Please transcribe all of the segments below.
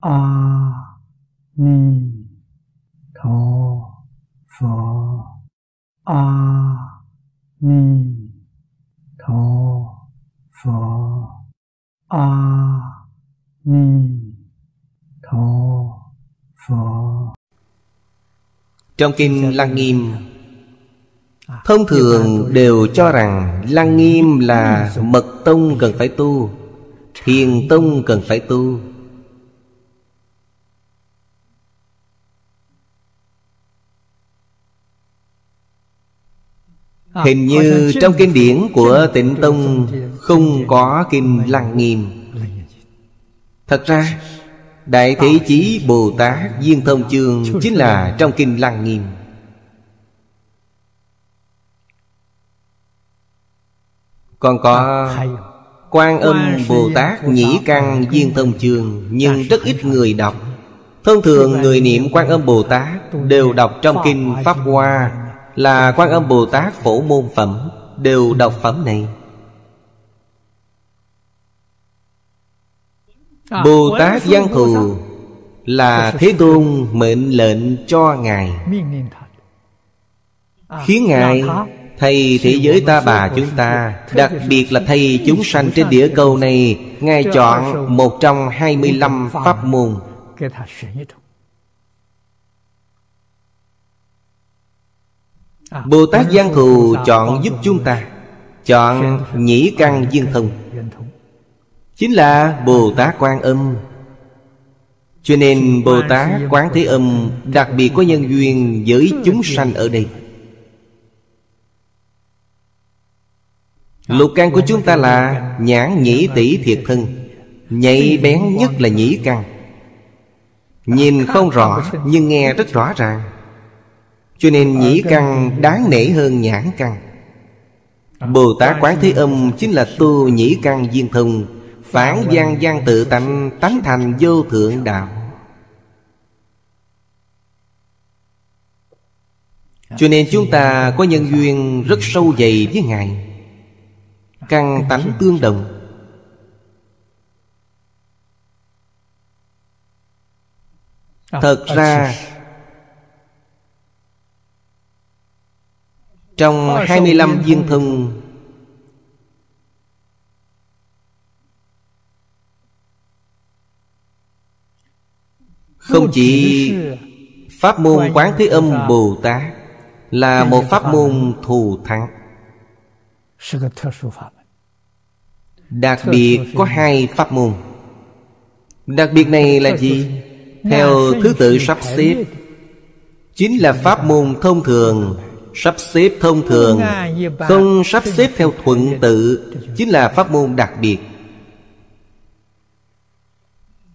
a ni tho phở a ni tho phở a ni tho phở trong kinh lăng nghiêm thông thường đều cho rằng lăng nghiêm là mật tông cần phải tu thiền tông cần phải tu Hình như trong kinh điển của tịnh Tông Không có kinh Lăng Nghiêm. Thật ra Đại Thế Chí Bồ Tát Duyên Thông Chương Chính là trong kinh Lăng Nghiêm. Còn có Quan âm Bồ Tát Nhĩ Căn Duyên Thông Chương Nhưng rất ít người đọc. Thông thường người niệm Quan âm Bồ Tát Đều đọc trong kinh Pháp Hoa là quan âm bồ tát phổ môn phẩm đều đọc phẩm này à, bồ tát văn thù là thế tôn mệnh lệnh cho ngài à, khiến ngài thầy thế giới ta bà chúng ta đặc biệt là thầy chúng sanh trên địa cầu này ngài chọn một trong hai mươi lăm pháp môn Bồ Tát Giang Thù chọn giúp chúng ta. Chọn nhĩ căn viên thông. Chính là Bồ Tát Quan Âm. Cho nên Bồ Tát Quán Thế Âm Đặc biệt có nhân duyên với chúng sanh ở đây. Lục căn của chúng ta là nhãn nhĩ tỷ thiệt thân. Nhạy bén nhất là nhĩ căn. Nhìn không rõ nhưng nghe rất rõ ràng cho nên nhĩ căn đáng nể hơn nhãn căn. Bồ Tát Quán Thế Âm Chính là tu nhĩ căn viên thông Phản văn văn tự tánh Tánh thành vô thượng đạo. Cho nên chúng ta có nhân duyên rất sâu dày với Ngài. Căn tánh tương đồng. Thật ra Trong 25 viên thông Không chỉ Pháp môn Quán Thế Âm Bồ Tát Là một pháp môn thù thắng. Đặc biệt có hai pháp môn. Đặc biệt này là gì? Theo thứ tự sắp xếp Chính là pháp môn thông thường Sắp xếp thông thường. Không sắp xếp theo thuận tự. Chính là pháp môn đặc biệt.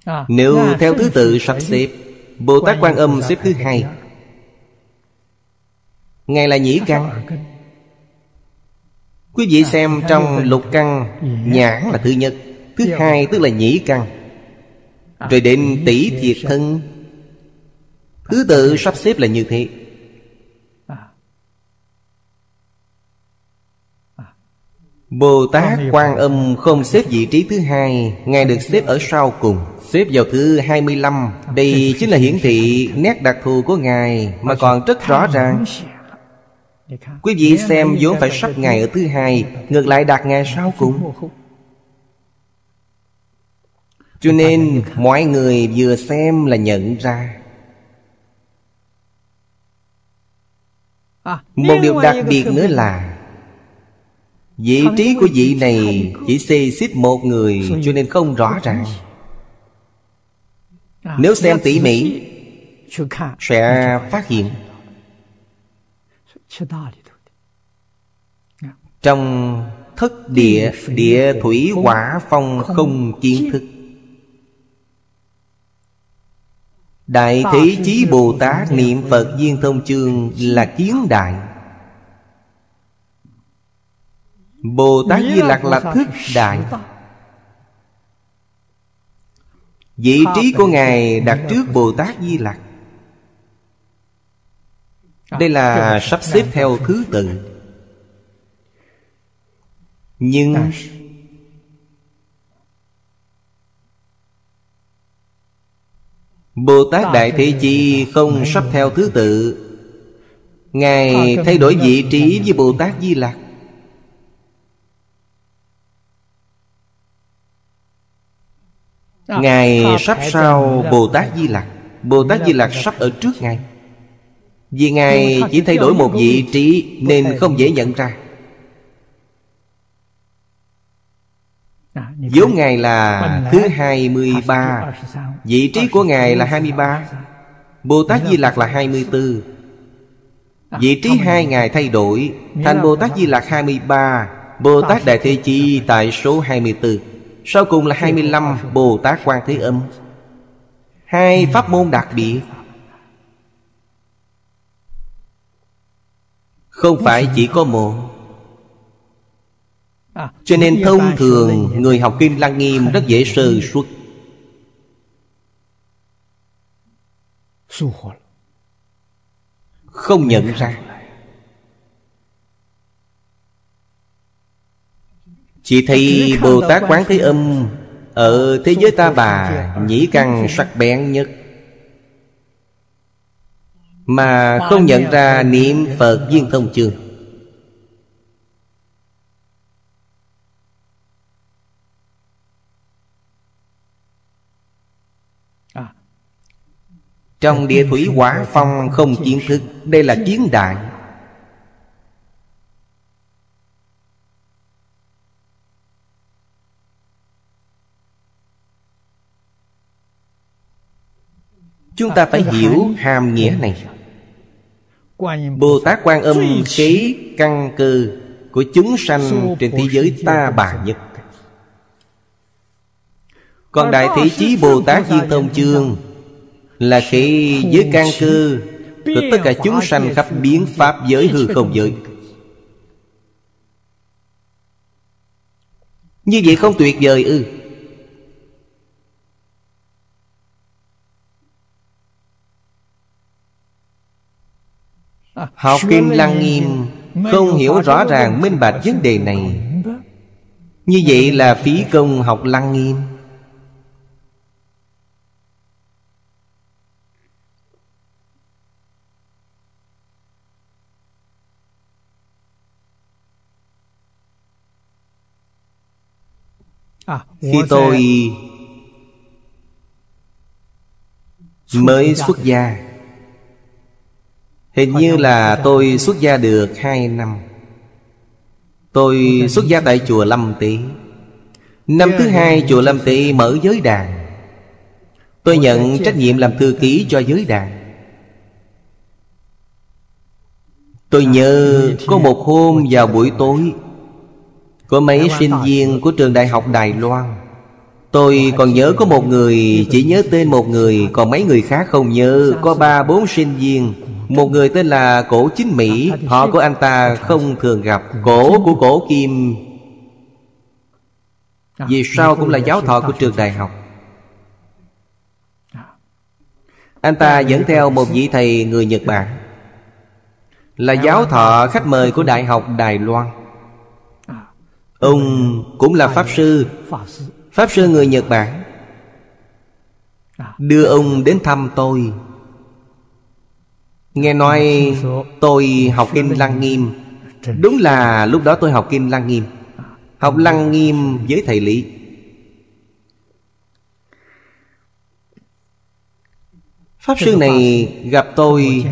À, Nếu theo thứ tự sắp xếp Bồ Tát Quan Âm xếp thứ hai? Ngài là nhĩ căn. Quý vị xem trong lục căn Nhãn là thứ nhất. Thứ hai tức là nhĩ căn. À, Rồi đến tỷ thiệt thân. Thứ tự sắp xếp là như thế Bồ Tát Quan Âm không xếp vị trí thứ hai Ngài được xếp ở sau cùng. Xếp vào thứ 25 Đây chính là hiển thị nét đặc thù của Ngài Mà còn rất rõ ràng. Quý vị xem vốn phải sắp Ngài ở thứ hai Ngược lại đặt Ngài sau cùng. Cho nên mọi người vừa xem là nhận ra. Một điều đặc biệt nữa là Vị trí của vị này chỉ xê xích một người cho nên không rõ ràng. à, Nếu xem tỉ mỉ Sẽ phát hiện. Trong thất địa Địa thủy hỏa phong không kiến thức. Đại Thế Chí Bồ Tát niệm Phật Duyên Thông Chương là kiến đại Bồ Tát Di Lặc là thức đại Vị trí của Ngài đặt trước Bồ Tát Di Lặc Đây là sắp xếp theo thứ tự Nhưng dạ. Bồ Tát Đại Thế Chi không sắp theo thứ tự Ngài thay đổi vị trí với Bồ Tát Di Lặc Ngài sắp sau Bồ Tát Di Lặc. Bồ Tát Di Lặc sắp ở trước Ngài. Vì Ngài chỉ thay đổi một vị trí Nên không dễ nhận ra. Vốn Ngài là thứ 23 Vị trí của Ngài là 23 Bồ Tát Di Lặc là 24 Vị trí hai Ngài thay đổi. Thành Bồ Tát Di Lặc 23 Bồ Tát Đại Thế Chi tại số 24 sau cùng là 25 Bồ Tát Quan Thế Âm. Hai pháp môn đặc biệt. Không phải chỉ có một. Cho nên thông thường người học Kim Lăng Nghiêm rất dễ sơ suất. Không nhận ra. Chỉ thấy Bồ Tát Quán Thế Âm Ở thế giới ta bà Nhĩ căn sắc bén nhất. Mà không nhận ra niệm Phật viên thông chương. Trong địa thủy quả phong không kiến thức Đây là chiến đại Chúng ta phải hiểu hàm nghĩa này. Bồ Tát Quan Âm kế căn cơ Của chúng sanh trên thế giới ta bà nhất Còn Đại Thế Chí Bồ Tát Viên Thông Chương là khi với căn cơ Của tất cả chúng sanh khắp biến pháp giới hư không giới. Như vậy không tuyệt vời ư? Học Kim Lăng Nghiêm Không hiểu rõ ràng minh bạch vấn đề này. Như vậy là phí công học Lăng Nghiêm. À, Khi tôi mới xuất gia Hình như là tôi xuất gia được hai năm. Tôi xuất gia tại chùa Lâm Tý. Năm thứ hai chùa Lâm Tý mở giới đàn. Tôi nhận trách nhiệm làm thư ký cho giới đàn. Tôi nhớ có một hôm vào buổi tối có mấy sinh viên của trường đại học Đài Loan. Tôi còn nhớ có một người Chỉ nhớ tên một người Còn mấy người khác không nhớ Có ba bốn sinh viên một người tên là Cổ Chính Mỹ. Họ của anh ta không thường gặp. Cổ của Cổ Kim. Vì sao cũng là giáo thọ của trường đại học. Anh ta dẫn theo một vị thầy người Nhật Bản. Là giáo thọ khách mời của Đại học Đài Loan. Ông cũng là Pháp Sư. Pháp Sư người Nhật Bản. Đưa ông đến thăm tôi. Nghe nói tôi học Kinh Lăng Nghiêm. Đúng là lúc đó tôi học Kinh Lăng Nghiêm. Học Lăng Nghiêm với thầy Lý. Pháp sư này gặp tôi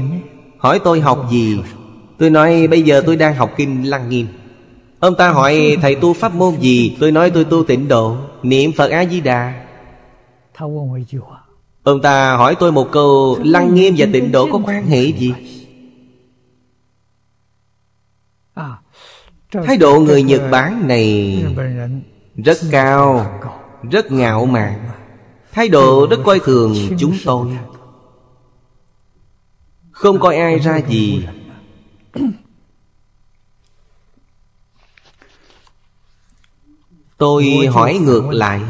Hỏi tôi học gì. Tôi nói bây giờ tôi đang học Kinh Lăng Nghiêm. Ông ta hỏi thầy tu pháp môn gì? Tôi nói tôi tu tịnh độ Niệm Phật A-di-đà Ông ta hỏi tôi một câu, Lăng nghiêm và tịnh độ có quan hệ gì? Thái độ người Nhật Bản này Rất cao, Rất ngạo mạn. Thái độ rất coi thường chúng tôi. Không coi ai ra gì. Tôi hỏi ngược lại.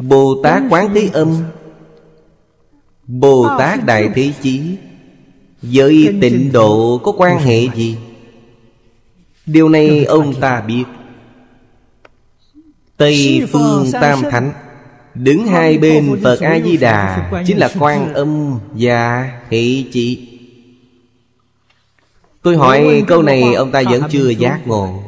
Bồ Tát Quán Thế Âm. Bồ Tát Đại Thế Chí. Với tịnh độ có quan hệ gì? Điều này ông ta biết. Tây phương Tam Thánh. Đứng hai bên Phật A-di-đà Chính là quan âm và thị chị Tôi hỏi câu này ông ta vẫn chưa giác ngộ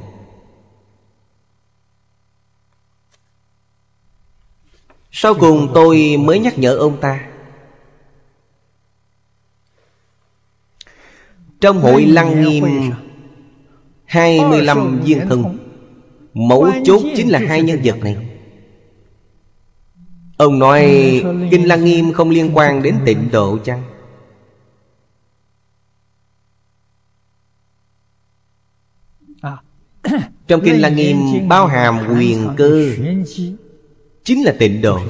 Sau cùng tôi mới nhắc nhở ông ta. Trong hội Lăng Nghiêm 25 viên thần Mẫu chốt chính là hai nhân vật này. Ông nói Kinh Lăng Nghiêm không liên quan đến tịnh độ chăng? À. Trong Kinh Lăng Nghiêm bao hàm quyền cơ Chính là tịnh độ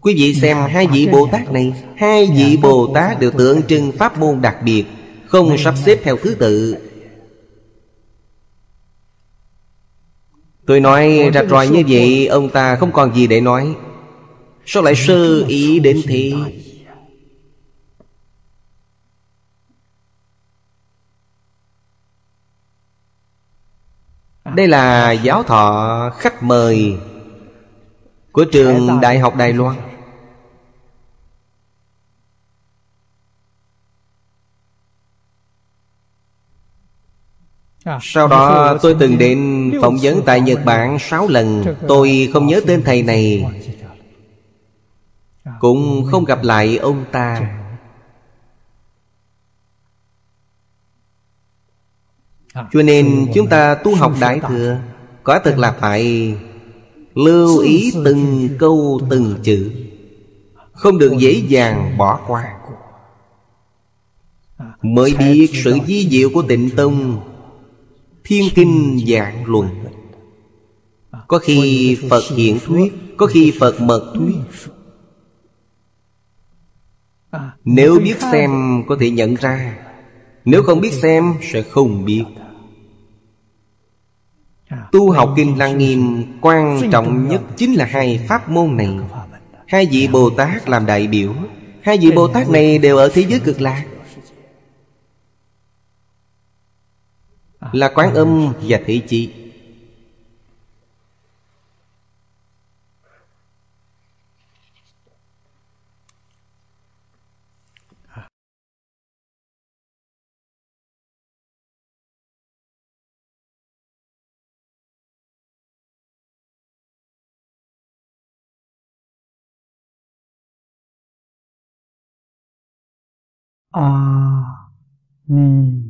Quý vị xem hai vị Bồ Tát này, Hai vị Bồ Tát đều tượng trưng pháp môn đặc biệt, Không sắp xếp theo thứ tự. Tôi nói rạch ròi như vậy, Ông ta không còn gì để nói. Sao lại sơ ý đến thế? Đây là giáo thọ khách mời Của trường Đại học Đài Loan À, Sau đó tôi từng đến phỏng vấn tại Nhật Bản 6 lần Tôi không nhớ tên thầy này à, Cũng không gặp lại ông ta Cho nên chúng ta tu học Đại Thừa Có thật là phải Lưu ý từng câu từng chữ. Không được dễ dàng bỏ qua. Mới biết sự di diệu của tịnh tông Thiên kinh dạng luận. Có khi Phật hiện thuyết Có khi Phật mật thuyết. Nếu biết xem có thể nhận ra. Nếu không biết xem sẽ không biết Tu học Kinh Lăng Nghiêm Quan trọng nhất chính là hai pháp môn này. Hai vị Bồ Tát làm đại biểu. Hai vị Bồ Tát này đều ở thế giới cực lạc. Là quán âm và thị chi a ni